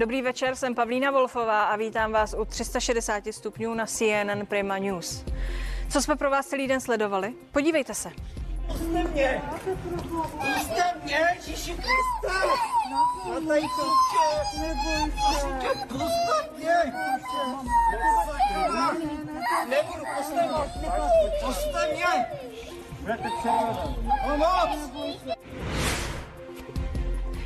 Dobrý večer, jsem Pavlína Wolfová a vítám vás u 360 stupňů na CNN Prima News. Co jsme pro vás celý den sledovali? Podívejte se. Puste mě! Puste mě, Ježíši Kriste! Puste mě! Nebudu, puste mě! Puste mě! Pomoc!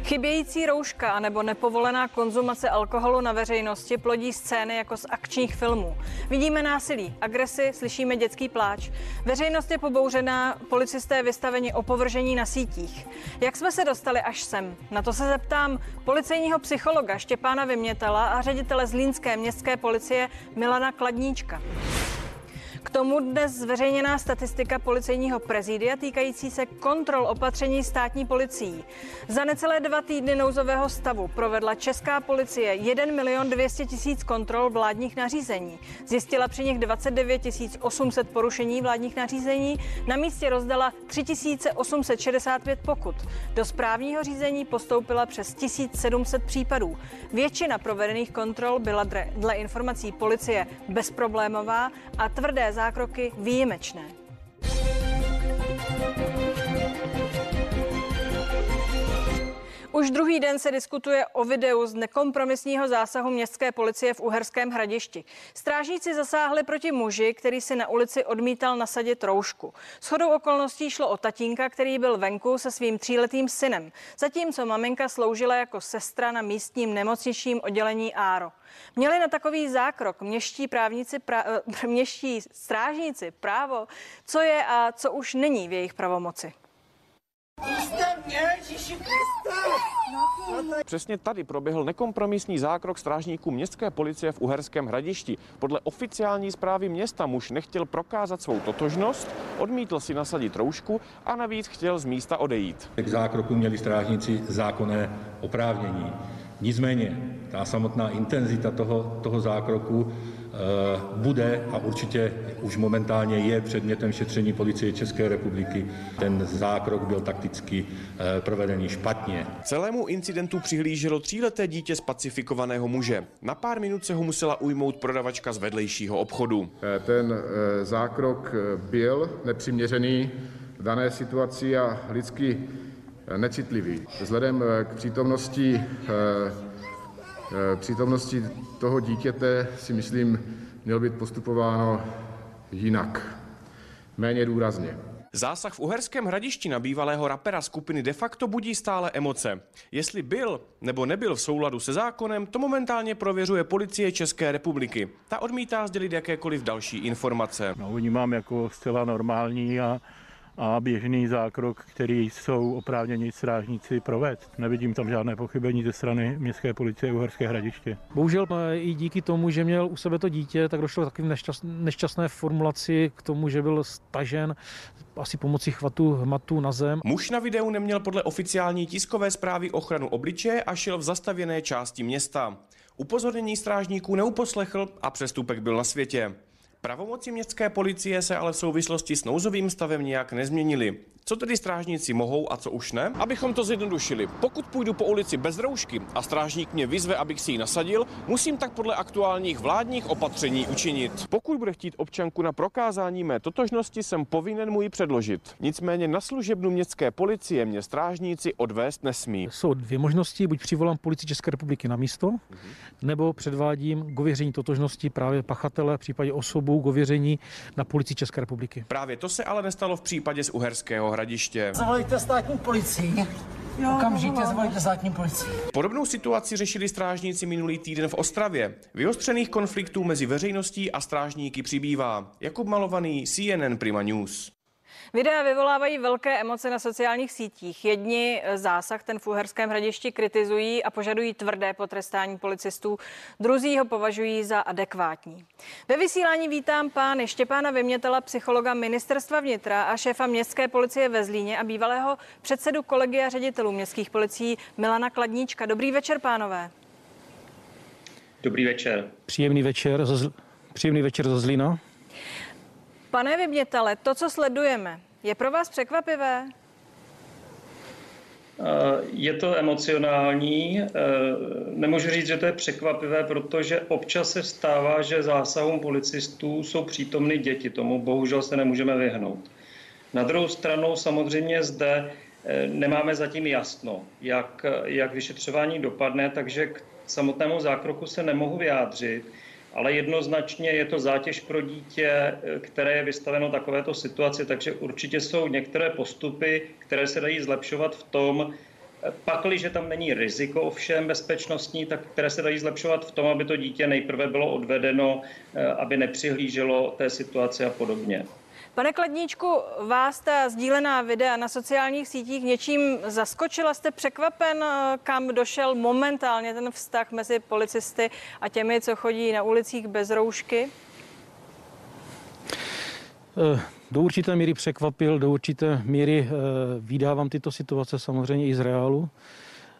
Chybějící rouška nebo nepovolená konzumace alkoholu na veřejnosti plodí scény jako z akčních filmů. Vidíme násilí, agresi, slyšíme dětský pláč. Veřejnost je pobouřená, policisté vystaveni opovržení na sítích. Jak jsme se dostali až sem? Na to se zeptám policejního psychologa Štěpána Vymětala a ředitele Zlínské městské policie Milana Kladníčka. K tomu dnes zveřejněná statistika policejního prezidia týkající se kontrol opatření státní policií. Za necelé dva týdny nouzového stavu provedla česká policie 1 milion 200 tisíc kontrol vládních nařízení. Zjistila při nich 29 800 porušení vládních nařízení. Na místě rozdala 3 865 pokut. Do správního řízení postoupila přes 1700 případů. Většina provedených kontrol byla dle informací policie bezproblémová a tvrdé zákroky výjimečné. Už druhý den se diskutuje o videu z nekompromisního zásahu městské policie v Uherském hradišti. Strážníci zasáhli proti muži, který si na ulici odmítal nasadit roušku. S chodou okolností šlo o tatínka, který byl venku se svým tříletým synem, zatímco maminka sloužila jako sestra na místním nemocničním oddělení Áro. Měli na takový zákrok měští právníci, pra, měští strážníci právo, co je a co už není v jejich pravomoci. Přesně tady proběhl nekompromisní zákrok strážníků městské policie v Uherském hradišti. Podle oficiální zprávy města muž nechtěl prokázat svou totožnost, odmítl si nasadit roušku a navíc chtěl z místa odejít. K zákroku měli strážníci zákonné oprávnění. Nicméně ta samotná intenzita toho, toho zákroku bude a určitě už momentálně je předmětem šetření policie České republiky. Ten zákrok byl takticky eh, provedený špatně. Celému incidentu přihlíželo tříleté dítě z pacifikovaného muže. Na pár minut se ho musela ujmout prodavačka z vedlejšího obchodu. Eh, ten zákrok byl nepřiměřený v dané situaci a lidsky necitlivý. Vzhledem k přítomnosti přítomnosti toho dítěte si myslím, mělo být postupováno jinak, méně důrazně. Zásah v Uherském hradišti na bývalého rapera skupiny de facto budí stále emoce. Jestli byl nebo nebyl v souladu se zákonem, to momentálně prověřuje policie České republiky. Ta odmítá sdělit jakékoliv další informace. No, vnímám jako zcela normální a a běžný zákrok, který jsou oprávněni strážníci provést. Nevidím tam žádné pochybení ze strany Městské policie Uherské hradiště. Bohužel eh, i díky tomu, že měl u sebe to dítě, tak došlo k takovým nešťastné formulaci k tomu, že byl stažen asi pomocí chvatu hmatu na zem. Muž na videu neměl podle oficiální tiskové zprávy ochranu obličeje a šel v zastavěné části města. Upozornění strážníků neuposlechl a přestupek byl na světě. Pravomoci městské policie se ale v souvislosti s nouzovým stavem nijak nezměnily. Co tedy strážníci mohou a co už ne? Abychom to zjednodušili, pokud půjdu po ulici bez roušky a strážník mě vyzve, abych si ji nasadil, musím tak podle aktuálních vládních opatření učinit. Pokud bude chtít občanku na prokázání mé totožnosti, jsem povinen mu ji předložit. Nicméně na služebnu městské policie mě strážníci odvést nesmí. Jsou dvě možnosti, buď přivolám policii České republiky na místo, mm-hmm. nebo předvádím k ověření totožnosti právě pachatele, v případě osobu k ověření na policii České republiky. Právě to se ale nestalo v případě z Uherského hradiště. Zavolejte státní policii. Jo, Okamžitě státní policii. Podobnou situaci řešili strážníci minulý týden v Ostravě. Vyostřených konfliktů mezi veřejností a strážníky přibývá. Jakub Malovaný, CNN Prima News. Videa vyvolávají velké emoce na sociálních sítích. Jedni zásah ten v Uherském hradišti kritizují a požadují tvrdé potrestání policistů, druzí ho považují za adekvátní. Ve vysílání vítám pány Štěpána Vymětela, psychologa ministerstva vnitra a šéfa městské policie ve Zlíně a bývalého předsedu kolegia ředitelů městských policií Milana Kladníčka. Dobrý večer, pánové. Dobrý večer. Příjemný večer, příjemný večer zo Zlína. Pane Vymětale, to, co sledujeme, je pro vás překvapivé? Je to emocionální. Nemůžu říct, že to je překvapivé, protože občas se stává, že zásahům policistů jsou přítomny děti. Tomu bohužel se nemůžeme vyhnout. Na druhou stranu samozřejmě zde nemáme zatím jasno, jak, jak vyšetřování dopadne, takže k samotnému zákroku se nemohu vyjádřit ale jednoznačně je to zátěž pro dítě, které je vystaveno takovéto situaci, takže určitě jsou některé postupy, které se dají zlepšovat v tom, Pakli, že tam není riziko ovšem bezpečnostní, tak které se dají zlepšovat v tom, aby to dítě nejprve bylo odvedeno, aby nepřihlíželo té situaci a podobně. Pane Kladníčku, vás ta sdílená videa na sociálních sítích něčím zaskočila? Jste překvapen, kam došel momentálně ten vztah mezi policisty a těmi, co chodí na ulicích bez roušky? Eh, do určité míry překvapil, do určité míry eh, vydávám tyto situace samozřejmě i z reálu.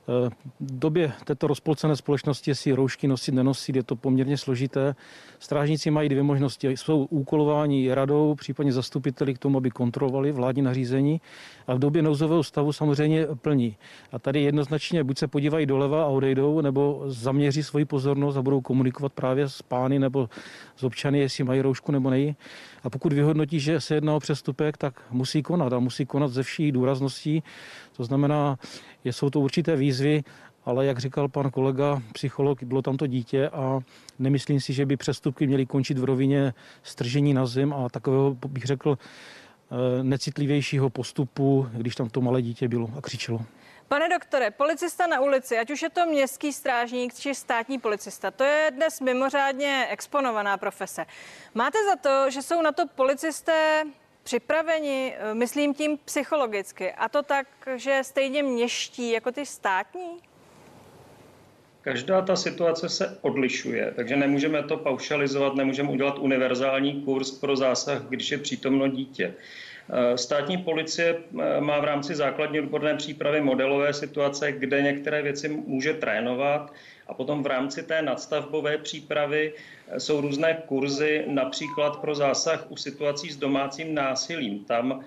V době této rozpolcené společnosti si roušky nosit, nenosit, je to poměrně složité. Strážníci mají dvě možnosti. Jsou úkolování radou, případně zastupiteli k tomu, aby kontrolovali vládní nařízení a v době nouzového stavu samozřejmě plní. A tady jednoznačně buď se podívají doleva a odejdou, nebo zaměří svoji pozornost a budou komunikovat právě s pány nebo s občany, jestli mají roušku nebo nejí. A pokud vyhodnotí, že se jedná o přestupek, tak musí konat a musí konat ze vší důrazností. To znamená, jsou to určité výzvy, ale jak říkal pan kolega, psycholog, bylo tam to dítě a nemyslím si, že by přestupky měly končit v rovině stržení na zem a takového, bych řekl, eh, necitlivějšího postupu, když tam to malé dítě bylo a křičelo. Pane doktore, policista na ulici, ať už je to městský strážník či státní policista, to je dnes mimořádně exponovaná profese. Máte za to, že jsou na to policisté připraveni, eh, myslím tím psychologicky, a to tak, že stejně měští jako ty státní? Každá ta situace se odlišuje, takže nemůžeme to paušalizovat, nemůžeme udělat univerzální kurz pro zásah, když je přítomno dítě. Eh, státní policie eh, má v rámci základní odborné přípravy modelové situace, kde některé věci může trénovat a potom v rámci té nadstavbové přípravy eh, jsou různé kurzy, například pro zásah u situací s domácím násilím. Tam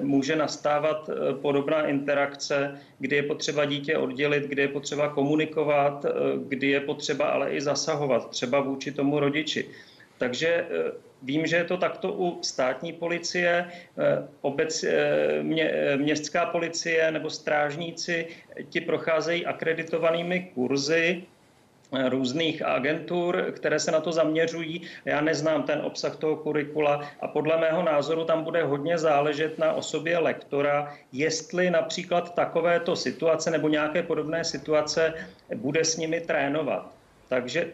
může nastávat podobná interakce, kdy je potřeba dítě oddělit, kdy je potřeba komunikovat, kdy je potřeba ale i zasahovat, třeba vůči tomu rodiči. Takže eh, vím, že je to takto u státní policie, eh, obec, eh, mě, městská policie nebo strážníci, ti procházejí akreditovanými kurzy, různých agentur, které se na to zaměřují. Já neznám ten obsah toho kurikula a podle mého názoru tam bude hodně záležet na osobě lektora, jestli například takovéto situace nebo nějaké podobné situace bude s nimi trénovat. Takže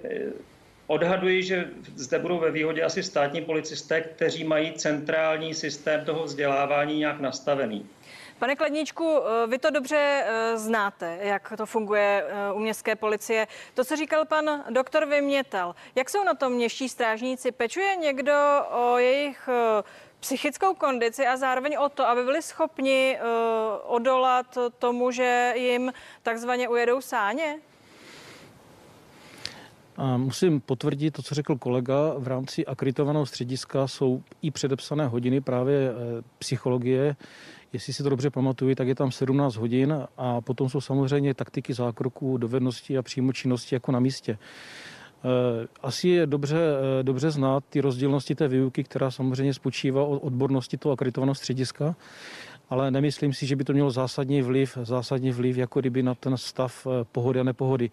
Odhaduji, že zde budou ve výhodě asi státní policisté, kteří mají centrální systém toho vzdělávání nějak nastavený. Pane Kladníčku, vy to dobře eh, znáte, jak to funguje eh, u městské policie. To, co říkal pan doktor Vymětal, jak jsou na tom městští strážníci? Pečuje někdo o jejich eh, psychickou kondici a zároveň o to, aby byli schopni odolat tomu, že jim takzvaně ujedou sáně? Musím potvrdit to, co řekl kolega. V rámci akreditovaného střediska jsou i předepsané hodiny právě eh, psychologie. Jestli si to dobře pamatuju, tak je tam 17 hodin a potom jsou samozřejmě taktiky zákroků, dovednosti a přímo činnosti jako na místě. Eh, asi je dobře, eh, dobře znát ty rozdílnosti té výuky, která samozřejmě spočívá o odbornosti toho akreditovaného střediska ale nemyslím si, že by to mělo zásadní vliv, zásadní vliv jako kdyby na ten stav eh, pohody a nepohody.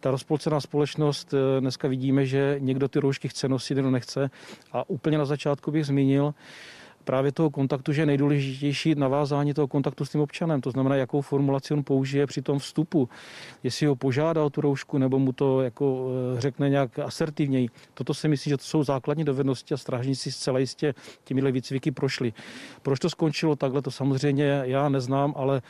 Ta rozpolcená společnost, eh, dneska vidíme, že někdo ty roušky chce nosit, někdo nechce a úplně na začátku bych zmínil, právě toho kontaktu, že je nejdůležitější navázání toho kontaktu s tím občanem. To znamená, jakou formulaci on použije při tom vstupu. Jestli ho požádá o tu roušku, nebo mu to jako eh, řekne nějak asertivněji. Toto si myslím, že to jsou základní dovednosti a strážníci zcela jistě těmihle výcviky prošli. Proč to skončilo takhle, to samozřejmě já neznám, ale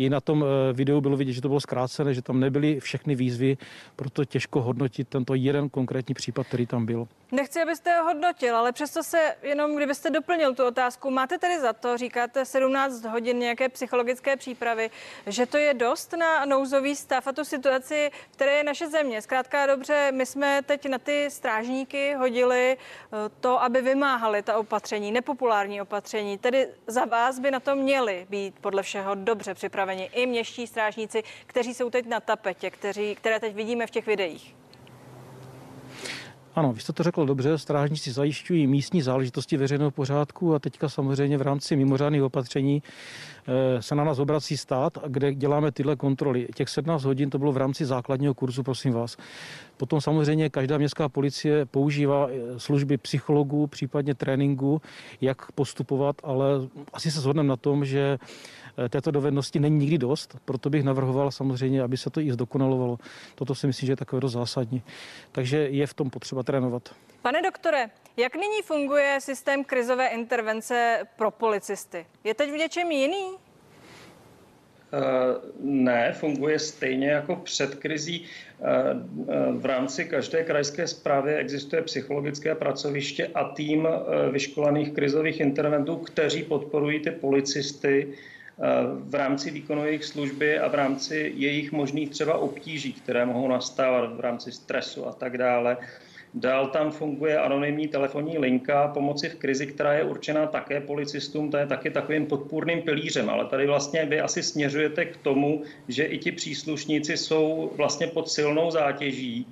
i na tom eh, videu bylo vidět, že to bylo zkrácené, že tam nebyly všechny výzvy, proto těžko hodnotit tento jeden konkrétní případ, který tam byl. Nechci, abyste ho hodnotil, ale přesto se jenom, kdybyste doplnil tu otázku, máte tedy za to, říkáte 17 hodin nějaké psychologické přípravy, že to je dost na nouzový stav a tu situaci, které je naše země. Zkrátka dobře, my jsme teď na ty strážníky hodili eh, to, aby vymáhali ta opatření, nepopulární opatření. Tedy za vás by na to měli být podle všeho dobře připraveni i městští strážníci, kteří jsou teď na tapetě, kteří, které teď vidíme v těch videích. Ano, vy jste to řekl dobře, strážníci zajišťují místní záležitosti veřejného pořádku a teďka samozřejmě v rámci mimořádných opatření se na nás obrací stát, kde děláme tyhle kontroly. Těch 17 hodin to bylo v rámci základního kurzu, prosím vás. Potom samozřejmě každá městská policie používá eh, služby psychologů, případně tréninku, jak postupovat, ale asi se shodneme na tom, že Eh, této dovednosti není nikdy dost, proto bych navrhoval samozřejmě, aby se to i zdokonalovalo. Toto si myslím, že je takové dost zásadní. Takže je v tom potřeba trénovat. Pane doktore, jak nyní funguje systém krizové intervence pro policisty? Je teď v něčem jiný? Eh, ne, funguje stejně jako před krizí. Eh, v rámci každé krajské zprávy existuje psychologické pracoviště a tým vyškolených krizových interventů, kteří podporují ty policisty v rámci výkonu jejich služby a v rámci jejich možných třeba obtíží, které mohou nastávat v rámci stresu a tak dále. Dál tam funguje anonymní telefonní linka pomoci v krizi, která je určená také policistům, to je taky takovým podpůrným pilířem, ale tady vlastně vy asi směřujete k tomu, že i ti příslušníci jsou vlastně pod silnou zátěží,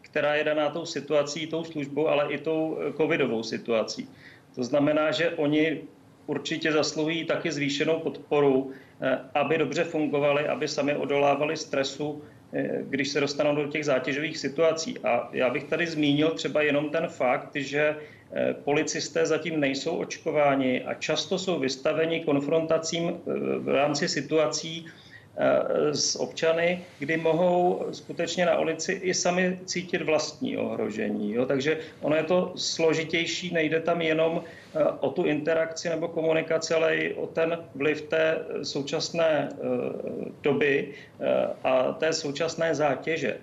která je daná tou situací, tou službou, ale i tou covidovou situací. To znamená, že oni určitě zasluhují taky zvýšenou podporu, eh, aby dobře fungovali, aby sami odolávali stresu, eh, když se dostanou do těch zátěžových situací. A já bych tady zmínil třeba jenom ten fakt, že eh, policisté zatím nejsou očkováni a často jsou vystaveni konfrontacím v rámci situací, s občany, kdy mohou skutečně na ulici i sami cítit vlastní ohrožení. Jo? Takže ono je to složitější, nejde tam jenom Eh, o tu interakci nebo komunikaci, ale i o ten vliv té současné eh, doby eh, a té současné zátěže.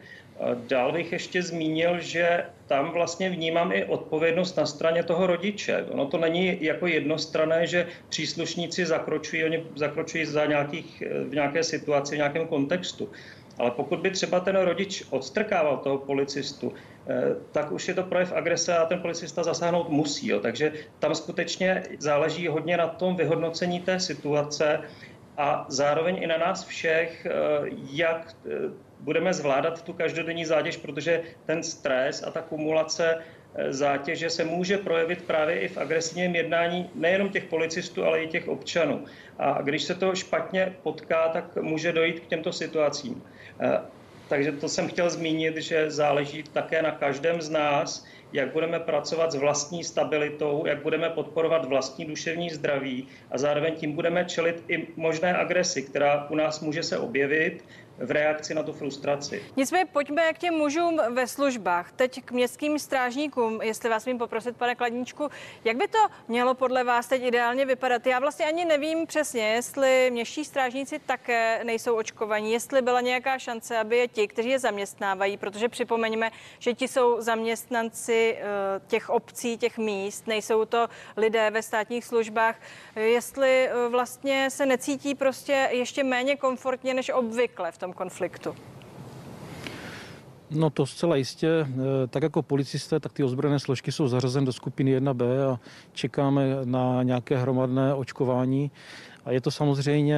Dál bych ještě zmínil, že tam vlastně vnímám i odpovědnost na straně toho rodiče. Ono to není jako jednostrané, že příslušníci zakročují, oni zakročují za nějakých, v nějaké situaci, v nějakém kontextu. Ale pokud by třeba ten rodič odstrkával toho policistu, eh, tak už je to projev agrese a ten policista zasáhnout musí. Jo. Takže tam skutečně záleží hodně na tom vyhodnocení té situace a zároveň i na nás všech, eh, jak eh, budeme zvládat tu každodenní zátěž, protože ten stres a ta kumulace zátěže se může projevit právě i v agresivním jednání nejenom těch policistů, ale i těch občanů. A když se to špatně potká, tak může dojít k těmto situacím. Eh, takže to jsem chtěl zmínit, že záleží také na každém z nás, jak budeme pracovat s vlastní stabilitou, jak budeme podporovat vlastní duševní zdraví a zároveň tím budeme čelit i možné agresi, která u nás může se objevit v reakci na tu frustraci. Nicméně pojďme k těm mužům ve službách. Teď k městským strážníkům, jestli vás mím poprosit, pane Kladníčku, jak by to mělo podle vás teď ideálně vypadat? Já vlastně ani nevím přesně, jestli městští strážníci také nejsou očkovaní, jestli byla nějaká šance, aby je ti, kteří je zaměstnávají, protože připomeňme, že ti jsou zaměstnanci eh, těch obcí, těch míst, nejsou to lidé ve státních službách, jestli eh, vlastně se necítí prostě ještě méně komfortně než obvykle v tom konfliktu? No to zcela jistě. Eh, tak jako policisté, tak ty ozbrojené složky jsou zařazeny do skupiny 1B a čekáme na nějaké hromadné očkování. A je to samozřejmě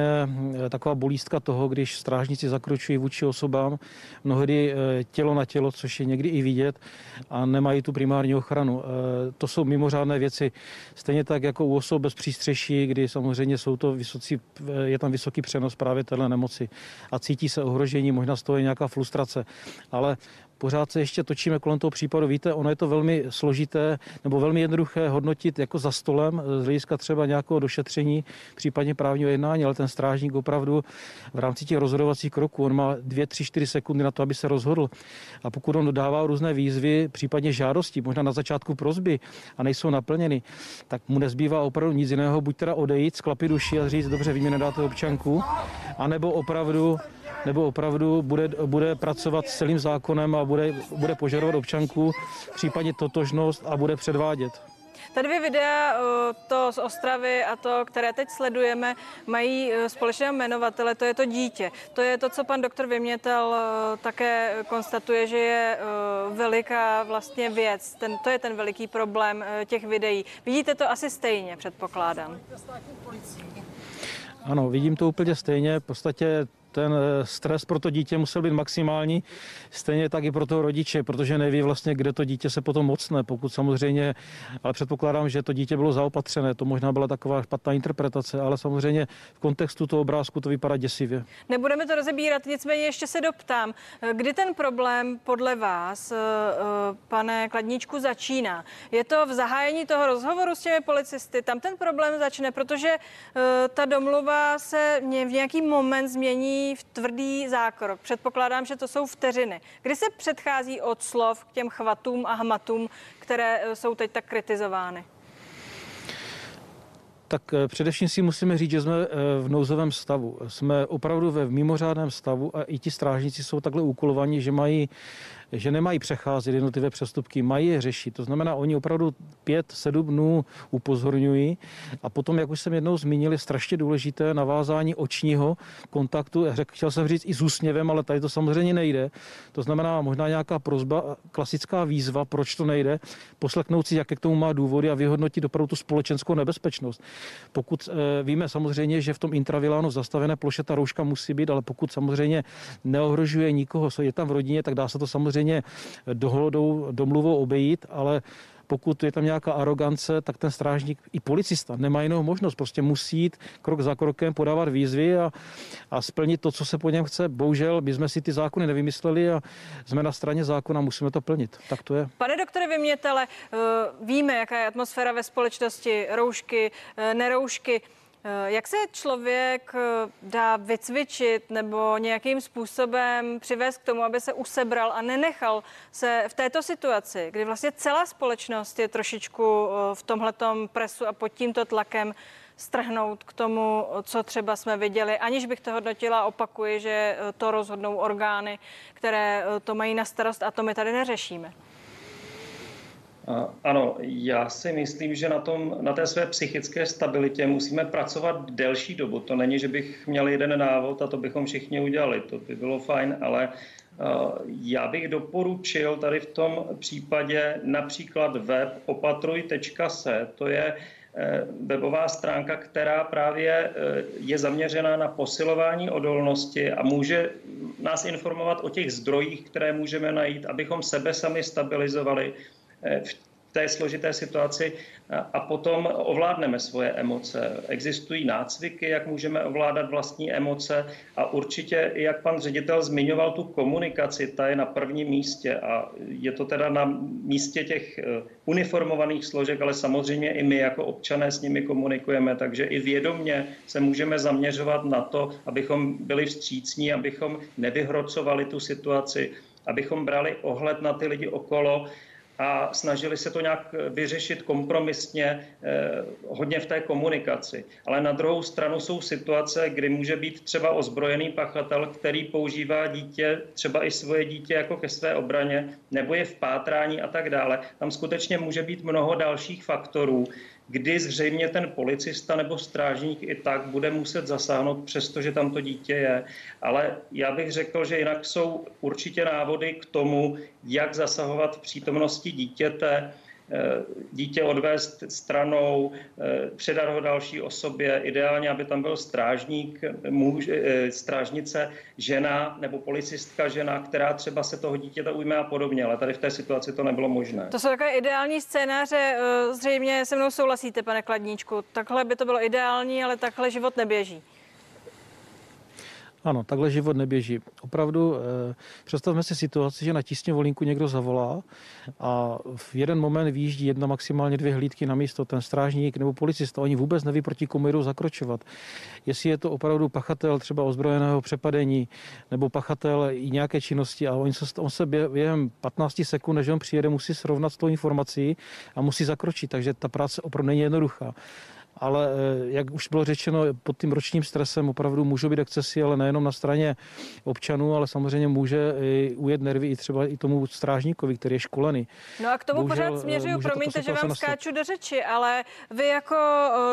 eh, taková bolístka toho, když strážníci zakročují vůči osobám, mnohdy eh, tělo na tělo, což je někdy i vidět, a nemají tu primární ochranu. Eh, to jsou mimořádné věci. Stejně tak jako u osob bez přístřeší, kdy samozřejmě jsou to vysocí, je tam vysoký přenos právě téhle nemoci a cítí se ohrožení, možná z toho je nějaká frustrace. Ale pořád se ještě točíme kolem toho případu. Víte, ono je to velmi složité nebo velmi jednoduché hodnotit jako za stolem z hlediska třeba nějakého došetření, případně právního jednání, ale ten strážník opravdu v rámci těch rozhodovacích kroků, on má dvě, tři, čtyři sekundy na to, aby se rozhodl. A pokud on dodává různé výzvy, případně žádosti, možná na začátku prozby a nejsou naplněny, tak mu nezbývá opravdu nic jiného, buď teda odejít, sklapit duši a říct, dobře, vy mi nedáte občanku, anebo opravdu nebo opravdu bude, bude pracovat s celým zákonem a bude, bude požadovat občanku, případně totožnost a bude předvádět. Ta dvě videa, to z Ostravy a to, které teď sledujeme, mají společného jmenovatele, to je to dítě. To je to, co pan doktor Vymětel také konstatuje, že je veliká vlastně věc. Ten, to je ten veliký problém těch videí. Vidíte to asi stejně, předpokládám. Ano, vidím to úplně stejně. V podstatě ten eh, stres pro to dítě musel být maximální, stejně tak i pro toho rodiče, protože neví vlastně, kde to dítě se potom mocne, pokud samozřejmě, ale předpokládám, že to dítě bylo zaopatřené, to možná byla taková špatná interpretace, ale samozřejmě v kontextu toho obrázku to vypadá děsivě. Nebudeme to rozebírat, nicméně ještě se doptám, kdy ten problém podle vás, eh, eh, pane Kladníčku, začíná? Je to v zahájení toho rozhovoru s těmi policisty? Tam ten problém začne, protože ta domluva se v nějaký moment změní v tvrdý zákrok. Předpokládám, že to jsou vteřiny. Kdy se předchází od slov k těm chvatům a hmatům, které eh, jsou teď tak kritizovány? Tak eh, především si musíme říct, že jsme eh, v nouzovém stavu. Jsme opravdu ve mimořádném stavu a i ti strážníci jsou takhle úkolovaní, že mají že nemají přecházet jednotlivé přestupky, mají je řešit. To znamená, oni opravdu pět, sedm dnů upozorňují a potom, jak už jsem jednou zmínil, je strašně důležité navázání očního kontaktu. Chtěl jsem říct i s úsměvem, ale tady to samozřejmě nejde. To znamená možná nějaká prozba, klasická výzva, proč to nejde, poslechnout si, jaké k tomu má důvody a vyhodnotit opravdu tu společenskou nebezpečnost. Pokud e, víme samozřejmě, že v tom intravilánu zastavené ploše ta rouška musí být, ale pokud samozřejmě neohrožuje nikoho, co je tam v rodině, tak dá se to samozřejmě samozřejmě dohodou, domluvou obejít, ale pokud je tam nějaká arogance, tak ten strážník i policista nemá jinou možnost. Prostě musí jít krok za krokem, podávat výzvy a, a splnit to, co se po něm chce. Bohužel, my jsme si ty zákony nevymysleli a jsme na straně zákona, musíme to plnit. Tak to je. Pane doktore Vymětele, eh, víme, jaká je atmosféra ve společnosti, roušky, eh, neroušky. Eh, jak se člověk eh, dá vycvičit nebo nějakým způsobem přivést k tomu, aby se usebral a nenechal se v této situaci, kdy vlastně celá společnost je trošičku eh, v tomhletom presu a pod tímto tlakem strhnout k tomu, co třeba jsme viděli, aniž bych to hodnotila, opakuji, že to rozhodnou orgány, které to mají na starost a to my tady neřešíme. Ano, já si myslím, že na, tom, na té své psychické stabilitě musíme pracovat delší dobu. To není, že bych měl jeden návod a to bychom všichni udělali. To by bylo fajn, ale já bych doporučil tady v tom případě například web opatruj.se. To je e, webová stránka, která právě e, je zaměřená na posilování odolnosti a může nás informovat o těch zdrojích, které můžeme najít, abychom sebe sami stabilizovali, v té složité situaci a potom ovládneme svoje emoce. Existují nácviky, jak můžeme ovládat vlastní emoce a určitě, jak pan ředitel zmiňoval tu komunikaci, ta je na prvním místě a je to teda na místě těch eh, uniformovaných složek, ale samozřejmě i my jako občané s nimi komunikujeme, takže i vědomně se můžeme zaměřovat na to, abychom byli vstřícní, abychom nevyhrocovali tu situaci, abychom brali ohled na ty lidi okolo, a snažili se to nějak vyřešit kompromisně, eh, hodně v té komunikaci. Ale na druhou stranu jsou situace, kdy může být třeba ozbrojený pachatel, který používá dítě, třeba i svoje dítě jako ke své obraně, nebo je v pátrání a tak dále. Tam skutečně může být mnoho dalších faktorů, kdy zřejmě ten policista nebo strážník i tak bude muset zasáhnout, přestože tam to dítě je. Ale já bych řekl, že jinak jsou určitě návody k tomu, jak zasahovat v přítomnosti dítěte, dítě odvést stranou, eh, předat ho další osobě, ideálně, aby tam byl strážník, muž, eh, strážnice, žena nebo policistka žena, která třeba se toho dítěta ujme a podobně, ale tady v té situaci to nebylo možné. To jsou takové ideální scénáře, zřejmě se mnou souhlasíte, pane Kladníčku. Takhle by to bylo ideální, ale takhle život neběží. Ano, takhle život neběží. Opravdu eh, představme si situaci, že na tísně volínku někdo zavolá a v jeden moment vyjíždí jedna, maximálně dvě hlídky na místo, ten strážník nebo policista. Oni vůbec neví, proti komu jdou zakročovat. Jestli je to opravdu pachatel třeba ozbrojeného přepadení nebo pachatel i nějaké činnosti a on se, on se během 15 sekund, než on přijede, musí srovnat s tou informací a musí zakročit. Takže ta práce opravdu není jednoduchá. Ale eh, jak už bylo řečeno, pod tím ročním stresem opravdu můžou být excesy, ale nejenom na straně občanů, ale samozřejmě může i ujet nervy i třeba i tomu strážníkovi, který je školený. No a k tomu Bohužel, pořád směřuju, promiňte, že vám nastat. skáču do řeči, ale vy jako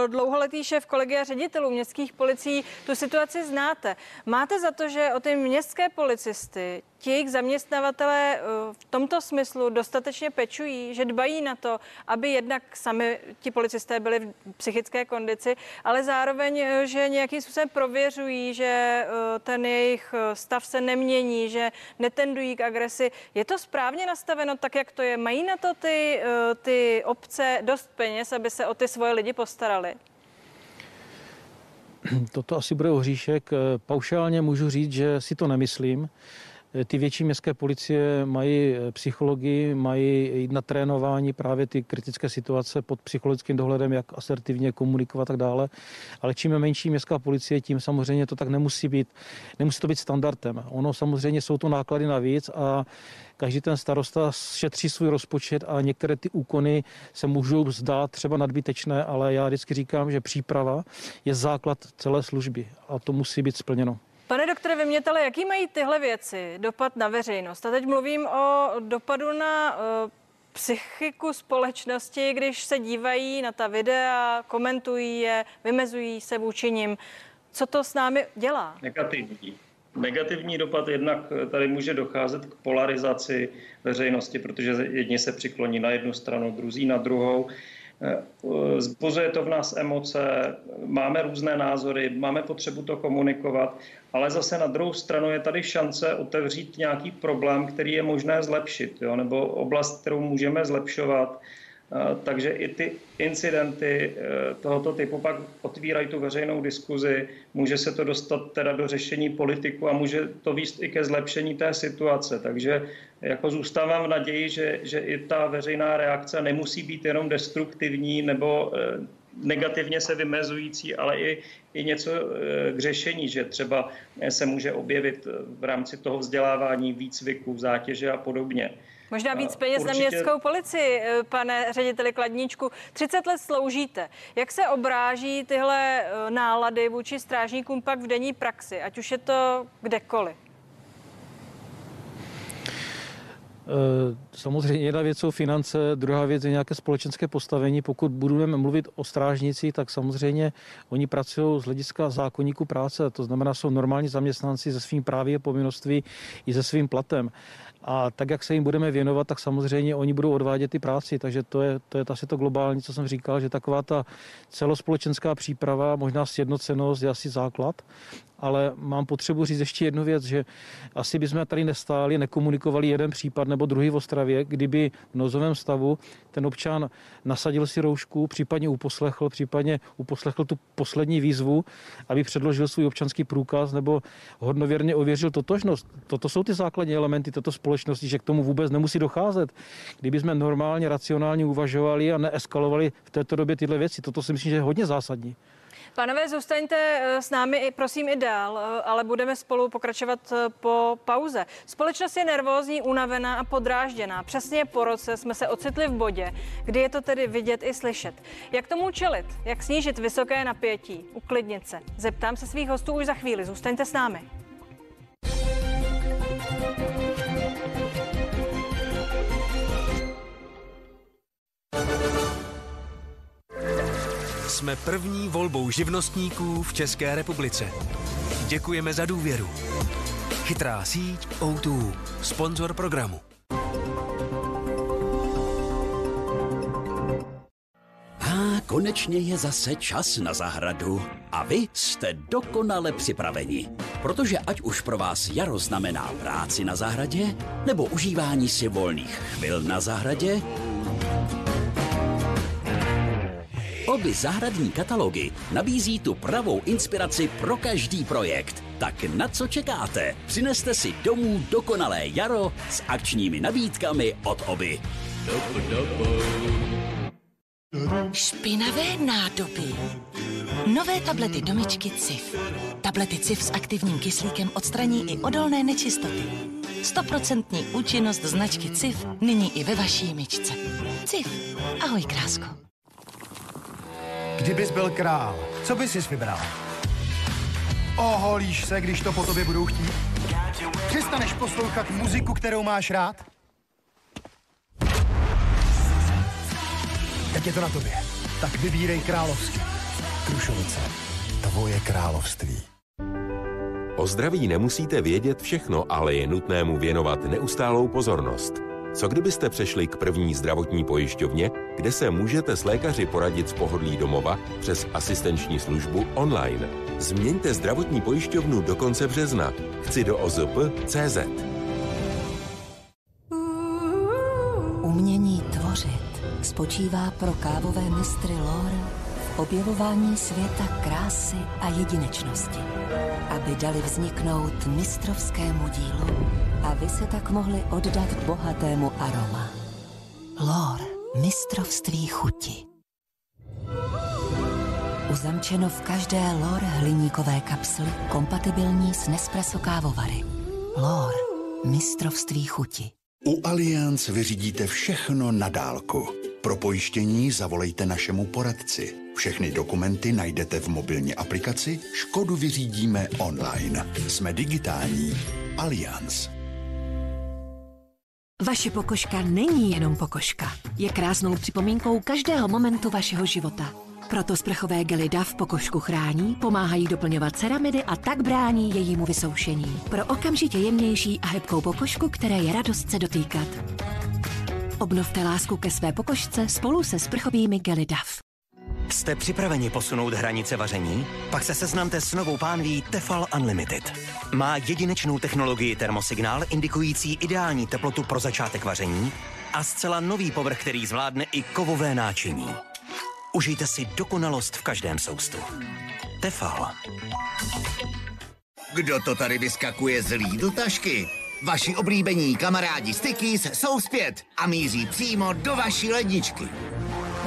dlouholetý šéf kolegia ředitelů městských policií tu situaci znáte. Máte za to, že o ty městské policisty ti zaměstnavatele eh, v tomto smyslu dostatečně pečují, že dbají na to, aby jednak sami ti policisté byli v psychické kondici, ale zároveň, eh, že nějakým způsobem prověřují, že eh, ten jejich stav se nemění, že netendují k agresi. Je to správně nastaveno tak, jak to je? Mají na to ty, ty obce dost peněz, aby se o ty svoje lidi postarali? Toto asi bude ohříšek. Paušálně můžu říct, že si to nemyslím. Ty větší městské policie mají eh, psychologii, mají na trénování právě ty kritické situace pod psychologickým dohledem, jak asertivně komunikovat a tak dále. Ale čím je menší městská policie, tím samozřejmě to tak nemusí být, nemusí to být standardem. Ono samozřejmě jsou to náklady navíc a každý ten starosta šetří svůj rozpočet a některé ty úkony se můžou zdát třeba nadbytečné, ale já vždycky říkám, že příprava je základ celé služby a to musí být splněno. Pane doktore Vymětele, jaký mají tyhle věci dopad na veřejnost? A teď mluvím o dopadu na uh, psychiku společnosti, když se dívají na ta videa, komentují je, vymezují se vůči nim. Co to s námi dělá? Negativní. Negativní dopad jednak tady může docházet k polarizaci veřejnosti, protože jedni se přikloní na jednu stranu, druzí na druhou. Zbuzuje to v nás emoce, máme různé názory, máme potřebu to komunikovat, ale zase na druhou stranu je tady šance otevřít nějaký problém, který je možné zlepšit, jo? nebo oblast, kterou můžeme zlepšovat. Takže i ty incidenty e, tohoto typu pak otvírají tu veřejnou diskuzi, může se to dostat teda do řešení politiku a může to výst i ke zlepšení té situace. Takže jako zůstávám v naději, že, že i ta veřejná reakce nemusí být jenom destruktivní nebo e, negativně se vymezující, ale i, i něco k řešení, že třeba se může objevit v rámci toho vzdělávání výcviku, zátěže a podobně. Možná víc peněz Určitě... na městskou policii, eh, pane řediteli Kladníčku. 30 let sloužíte. Jak se obráží tyhle eh, nálady vůči strážníkům pak v denní praxi, ať už je to kdekoliv? Eh, samozřejmě jedna věc jsou finance, druhá věc je nějaké společenské postavení. Pokud budeme mluvit o strážnici, tak samozřejmě oni pracují z hlediska zákonníku práce, to znamená, jsou normální zaměstnanci se svým právě povinností i se svým platem. A tak, jak se jim budeme věnovat, tak samozřejmě oni budou odvádět ty práci. Takže to je, to je asi to globální, co jsem říkal, že taková ta celospolečenská příprava, možná sjednocenost je asi základ ale mám potřebu říct ještě jednu věc, že asi bychom tady nestáli, nekomunikovali jeden případ nebo druhý v Ostravě, kdyby v nozovém stavu ten občan nasadil si roušku, případně uposlechl, případně uposlechl tu poslední výzvu, aby předložil svůj občanský průkaz nebo hodnověrně ověřil totožnost. Toto jsou ty základní elementy této společnosti, že k tomu vůbec nemusí docházet. Kdyby jsme normálně, racionálně uvažovali a neeskalovali v této době tyhle věci, toto si myslím, že je hodně zásadní. Pánové, zůstaňte eh, s námi, prosím, i dál, eh, ale budeme spolu pokračovat eh, po pauze. Společnost je nervózní, unavená a podrážděná. Přesně po roce jsme se ocitli v bodě, kdy je to tedy vidět i slyšet. Jak tomu čelit? Jak snížit vysoké napětí? Uklidnit se? Zeptám se svých hostů už za chvíli. Zůstaňte s námi. Jsme první volbou živnostníků v České republice. Děkujeme za důvěru. Chytrá síť O2, sponzor programu. A konečně je zase čas na zahradu. A vy jste dokonale připraveni. Protože ať už pro vás jaro znamená práci na zahradě, nebo užívání si volných chvil na zahradě, Obě zahradní katalogy nabízí tu pravou inspiraci pro každý projekt. Tak na co čekáte? Přineste si domů dokonalé jaro s akčními nabídkami od Oby. Špinavé nádoby. Nové tablety domičky CIF. Tablety CIF s aktivním kyslíkem odstraní i odolné nečistoty. Stoprocentní účinnost značky CIF nyní i ve vaší myčce. CIF. Ahoj, krásko. Kdybys byl král, co bys si vybral? Oholíš se, když to po tobě budou chtít? Přestaneš poslouchat muziku, kterou máš rád? Teď je to na tobě. Tak vybírej královský. Krušovice. Tvoje království. O zdraví nemusíte vědět všechno, ale je nutné mu věnovat neustálou pozornost. Co kdybyste přešli k první zdravotní pojišťovně, kde se můžete s lékaři poradit z pohodlí domova přes asistenční službu online? Změňte zdravotní pojišťovnu do konce března. Chci do OZP.cz. Umění tvořit spočívá pro kávové mistry Lore v objevování světa krásy a jedinečnosti, aby dali vzniknout mistrovskému dílu a vy se tak mohli oddat bohatému aroma. Lore, mistrovství chuti. Uzamčeno v každé Lore hliníkové kapsly kompatibilní s Nespresso kávovary. Lore, mistrovství chuti. U Allianz vyřídíte všechno na dálku. Pro pojištění zavolejte našemu poradci. Všechny dokumenty najdete v mobilní aplikaci Škodu vyřídíme online. Jsme digitální. Allianz. Vaše pokožka není jenom pokožka. Je krásnou připomínkou každého momentu vašeho života. Proto sprchové gely DAV pokožku chrání, pomáhají doplňovat ceramidy a tak brání jejímu vysoušení. Pro okamžitě jemnější a hebkou pokožku, které je radost se dotýkat. Obnovte lásku ke své pokožce spolu se sprchovými gely DAV. Jste připraveni posunout hranice vaření? Pak se seznamte s novou pánví Tefal Unlimited. Má jedinečnou technologii termosignál indikující ideální teplotu pro začátek vaření a zcela nový povrch, který zvládne i kovové náčiní. Užijte si dokonalost v každém soustu. Tefal. Kdo to tady vyskakuje z Lidl tašky? Vaši oblíbení kamarádi Stickies jsou zpět a míří přímo do vaší ledničky.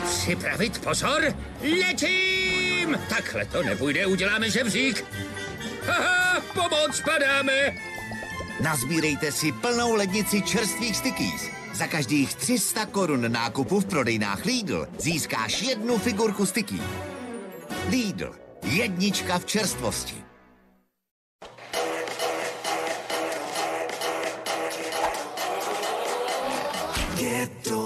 Připravit pozor, letím! Takhle to nepůjde, uděláme žebřík. Haha, pomoc, padáme! Nazbírejte si plnou lednici čerstvých Stickies. Za každých 300 korun nákupu v prodejnách Lidl získáš jednu figurku Sticky. Lidl. Jednička v čerstvosti. Jde do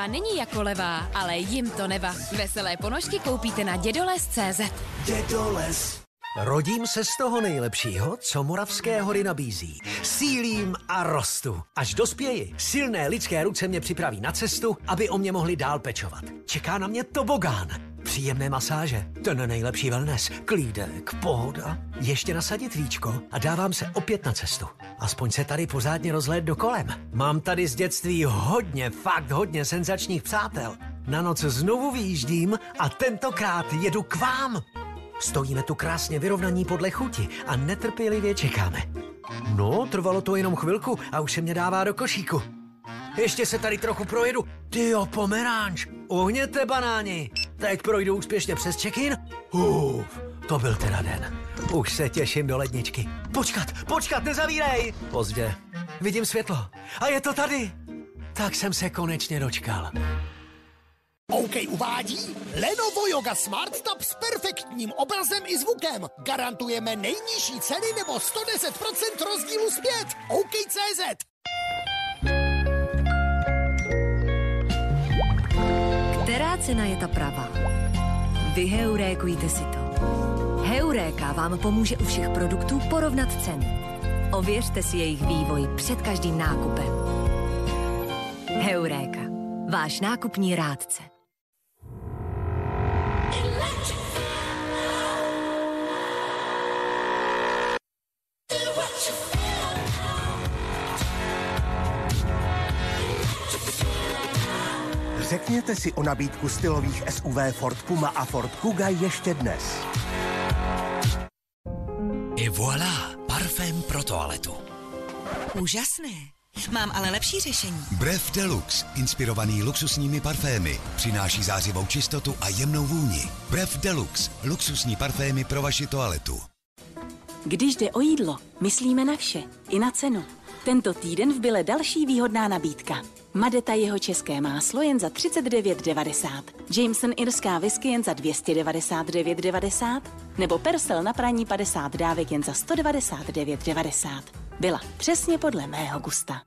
Pravá není jako levá, ale jim to neva. Veselé ponožky koupíte na dědoles.cz. Dědoles. Rodím se z toho nejlepšího, co Moravské hory nabízí. Sílím a rostu. Až dospěji, silné lidské ruce mě připraví na cestu, aby o mě mohli dál pečovat. Čeká na mě tobogán, příjemné masáže, ten nejlepší wellness, klídek, pohoda. Ještě nasadit víčko a dávám se opět na cestu. Aspoň se tady pořádně rozhléd dokolem. Mám tady z dětství hodně, fakt hodně senzačních přátel. Na noc znovu vyjíždím a tentokrát jedu k vám. Stojíme tu krásně vyrovnaní podle chuti a netrpělivě čekáme. No, trvalo to jenom chvilku a už se mě dává do košíku. Ještě se tady trochu projedu. Tyjo, pomeranč, uhněte banáni. Teď projdu úspěšně přes check-in. Uf, to byl teda den. Už se těším do ledničky. Počkat, počkat, nezavírej! Pozdě. Vidím světlo. A je to tady. Tak jsem se konečně dočkal. OK uvádí Lenovo Yoga Smart Tab s perfektním obrazem i zvukem. Garantujeme nejnižší ceny nebo 110% rozdílu zpět. OK.cz cena je ta pravá? Vyheurékujte si to. Heuréka vám pomůže u všech produktů porovnat ceny. Ověřte si jejich vývoj před každým nákupem. Heuréka. Váš nákupní rádce. Řekněte si o nabídku stylových SUV Ford Puma a Ford Kuga ještě dnes. Et voilà, parfém pro toaletu. Úžasné. Mám ale lepší řešení. Brev Deluxe, inspirovaný luxusními parfémy, přináší zářivou čistotu a jemnou vůni. Brev Deluxe, luxusní parfémy pro vaši toaletu. Když jde o jídlo, myslíme na vše, i na cenu. Tento týden v Bile další výhodná nabídka. Madeta jeho české máslo jen za 39,90. Jameson irská whisky jen za 299,90. Nebo Persel na praní 50 dávek jen za 199,90. Byla přesně podle mého gusta.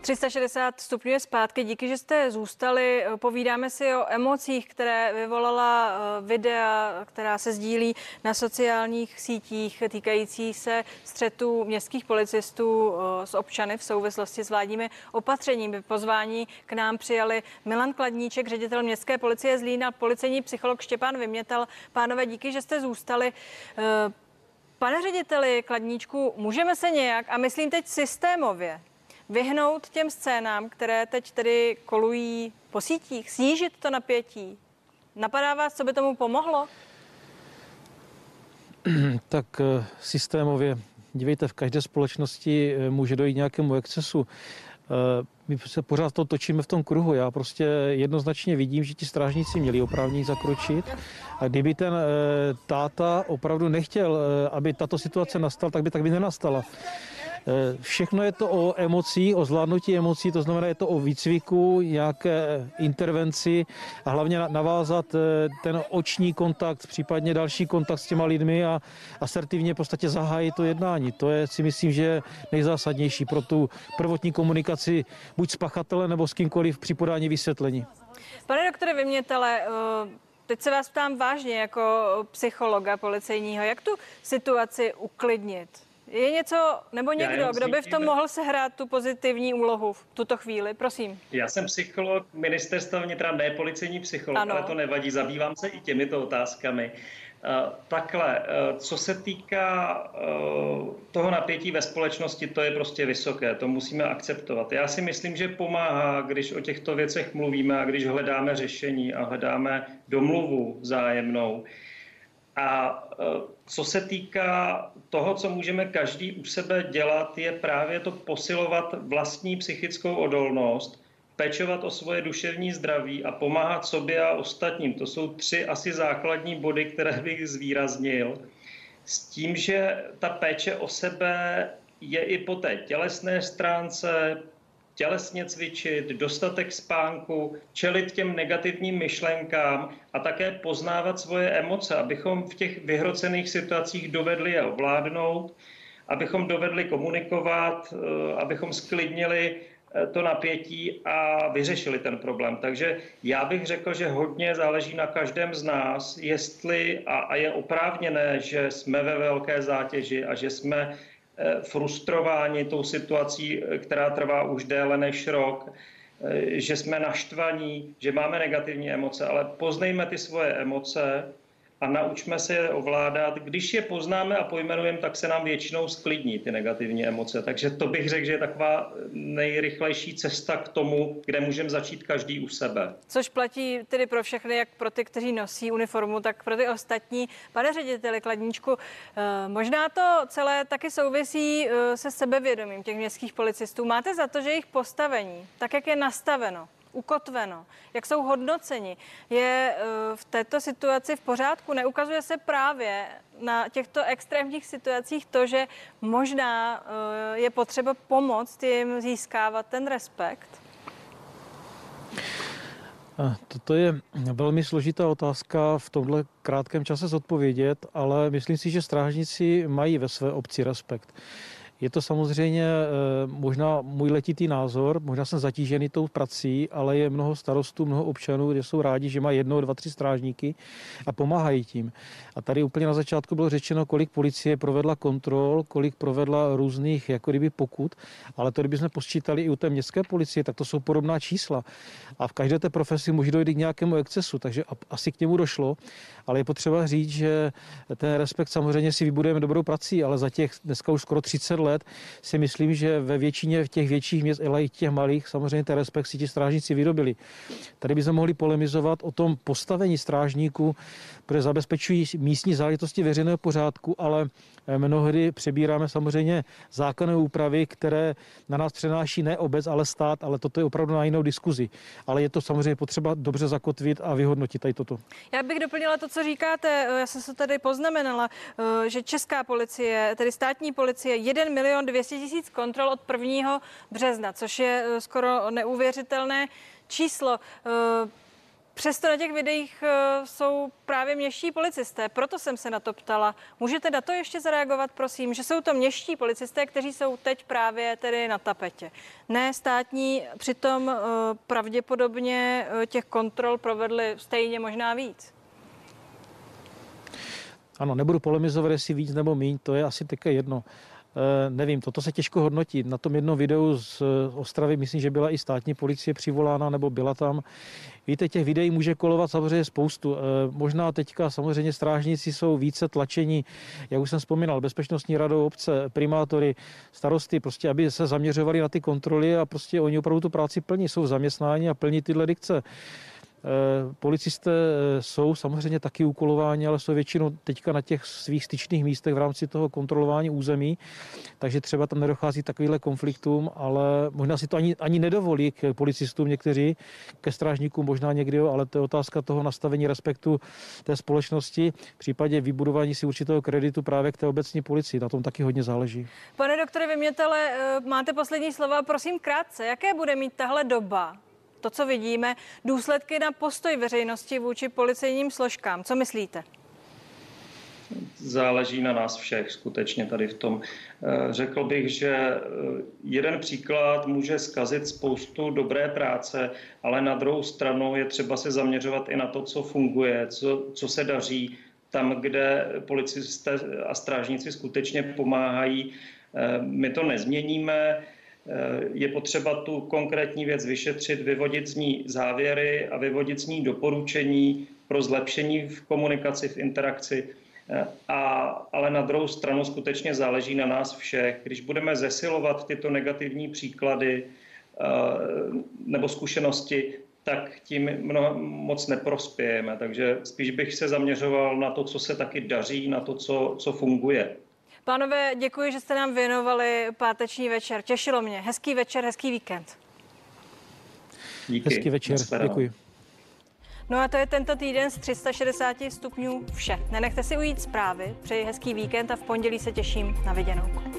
360 stupňů je zpátky. Díky, že jste zůstali. Povídáme si o emocích, které vyvolala eh, videa, která se sdílí na sociálních sítích týkající se střetu městských policistů eh, s občany v souvislosti s vládními opatřeními. Pozvání k nám přijali Milan Kladníček, ředitel městské policie Zlína, policejní psycholog Štěpán Vymětal. Pánové, díky, že jste zůstali. Eh, pane řediteli Kladníčku, můžeme se nějak, a myslím teď systémově, vyhnout těm scénám, které teď tedy kolují po sítích, snížit to napětí? Napadá vás, co by tomu pomohlo? tak eh, systémově, dívejte, v každé společnosti eh, může dojít nějakému excesu. Eh, my se pořád to točíme v tom kruhu. Já prostě jednoznačně vidím, že ti strážníci měli oprávnění zakročit. A kdyby ten táta opravdu nechtěl, aby tato situace nastala, tak by tak by nenastala. Eh, všechno je to o emocích, o zvládnutí emocí, to znamená, je to o výcviku, nějaké intervenci a hlavně navázat eh, ten oční kontakt, případně další kontakt s těma lidmi a asertivně v podstatě zahájit to jednání. To je si myslím, že nejzásadnější pro tu prvotní komunikaci buď s pachatelem nebo s kýmkoliv při podání vysvětlení. Pane doktore Vymětele, eh, teď se vás ptám vážně jako psychologa policejního, jak tu situaci uklidnit? Je něco, nebo někdo, kdo by v tom mohl sehrát tu pozitivní úlohu v tuto chvíli? Prosím. Já jsem psycholog ministerstva vnitra, ne policejní psycholog, ano. ale to nevadí, zabývám se i těmito otázkami. Uh, takhle, uh, co se týká uh, toho napětí ve společnosti, to je prostě vysoké, to musíme akceptovat. Já si myslím, že pomáhá, když o těchto věcech mluvíme a když hledáme řešení a hledáme domluvu vzájemnou. A co se týká toho, co můžeme každý u sebe dělat, je právě to posilovat vlastní psychickou odolnost, pečovat o svoje duševní zdraví a pomáhat sobě a ostatním. To jsou tři asi základní body, které bych zvýraznil. S tím, že ta péče o sebe je i po té tělesné stránce, tělesně cvičit, dostatek spánku, čelit těm negativním myšlenkám a také poznávat svoje emoce, abychom v těch vyhrocených situacích dovedli je ovládnout, abychom dovedli komunikovat, eh, abychom sklidnili eh, to napětí a vyřešili ten problém. Takže já bych řekl, že hodně záleží na každém z nás, jestli a, a je oprávněné, že jsme ve velké zátěži a že jsme frustrováni tou situací, která trvá už déle než rok, že jsme naštvaní, že máme negativní emoce, ale poznejme ty svoje emoce, a naučme se je ovládat. Když je poznáme a pojmenujeme, tak se nám většinou sklidní ty negativní emoce. Takže to bych řekl, že je taková nejrychlejší cesta k tomu, kde můžeme začít každý u sebe. Což platí tedy pro všechny, jak pro ty, kteří nosí uniformu, tak pro ty ostatní. Pane řediteli Kladníčku, eh, možná to celé taky souvisí eh, se sebevědomím těch městských policistů. Máte za to, že jejich postavení, tak jak je nastaveno, ukotveno, jak jsou hodnoceni, je eh, v této situaci v pořádku. Neukazuje se právě na těchto extrémních situacích to, že možná eh, je potřeba pomoct jim získávat ten respekt? Toto je velmi složitá otázka v tomhle krátkém čase zodpovědět, ale myslím si, že strážníci mají ve své obci respekt. Je to samozřejmě eh, možná můj letitý názor, možná jsem zatížený tou prací, ale je mnoho starostů, mnoho občanů, kde jsou rádi, že mají jedno, dva, tři strážníky a pomáhají tím. A tady úplně na začátku bylo řečeno, kolik policie provedla kontrol, kolik provedla různých jako kdyby pokut, ale to, kdybychom posčítali i u té městské policie, tak to jsou podobná čísla. A v každé té profesi může dojít k nějakému excesu, takže asi k němu došlo, ale je potřeba říct, že ten respekt samozřejmě si vybudujeme dobrou prací, ale za těch dneska už skoro 30 let let si myslím, že ve většině těch větších měst, ale i těch malých, samozřejmě ten respekt si ti strážníci vyrobili. Tady bychom mohli polemizovat o tom postavení strážníků, protože zabezpečují místní záležitosti veřejného pořádku, ale mnohdy přebíráme samozřejmě zákonné úpravy, které na nás přenáší ne obec, ale stát, ale toto je opravdu na jinou diskuzi. Ale je to samozřejmě potřeba dobře zakotvit a vyhodnotit tady toto. Já bych doplnila to, co říkáte. Já jsem se tady poznamenala, eh, že česká policie, tedy státní policie, 1 milion 200 tisíc kontrol od 1. března, což je eh, skoro neuvěřitelné číslo. Přesto na těch videích eh, jsou právě městští policisté, proto jsem se na to ptala. Můžete na to ještě zareagovat, prosím, že jsou to městští policisté, kteří jsou teď právě tedy na tapetě. Ne státní, přitom eh, pravděpodobně eh, těch kontrol provedli stejně možná víc. Ano, nebudu polemizovat, jestli víc nebo míň, to je asi také jedno. E, nevím, toto se těžko hodnotí. Na tom jednom videu z Ostravy myslím, že byla i státní policie přivolána, nebo byla tam. Víte, těch videí může kolovat samozřejmě spoustu. E, možná teďka samozřejmě strážníci jsou více tlačení, jak už jsem vzpomínal, bezpečnostní radou obce, primátory, starosty, prostě aby se zaměřovali na ty kontroly a prostě oni opravdu tu práci plní, jsou v zaměstnání a plní tyhle dikce. Eh, policisté eh, jsou samozřejmě taky úkolováni, ale jsou většinou teďka na těch svých styčných místech v rámci toho kontrolování území, takže třeba tam nedochází takovýhle konfliktům, ale možná si to ani, ani nedovolí k policistům někteří, ke strážníkům možná někdy, ale to je otázka toho nastavení respektu té společnosti, v případě vybudování si určitého kreditu právě k té obecní policii. Na tom taky hodně záleží. Pane doktore Vymětele, eh, máte poslední slova, prosím krátce. Jaké bude mít tahle doba to, co vidíme, důsledky na postoj veřejnosti vůči policejním složkám. Co myslíte? záleží na nás všech skutečně tady v tom. Eh, řekl bych, že eh, jeden příklad může skazit spoustu dobré práce, ale na druhou stranu je třeba se zaměřovat i na to, co funguje, co, co se daří tam, kde policisté a strážníci skutečně pomáhají. Eh, my to nezměníme, je potřeba tu konkrétní věc vyšetřit, vyvodit z ní závěry a vyvodit z ní doporučení pro zlepšení v komunikaci, v interakci. A, ale na druhou stranu skutečně záleží na nás všech. Když budeme zesilovat tyto negativní příklady eh, nebo zkušenosti, tak tím mnoho, moc neprospějeme. Takže spíš bych se zaměřoval na to, co se taky daří, na to, co, co funguje. Pánové, děkuji, že jste nám věnovali páteční večer. Těšilo mě. Hezký večer, hezký víkend. Díky. Hezký večer, děkuji. No a to je tento týden z 360 stupňů vše. Nenechte si ujít zprávy, přeji hezký víkend a v pondělí se těším na viděnou.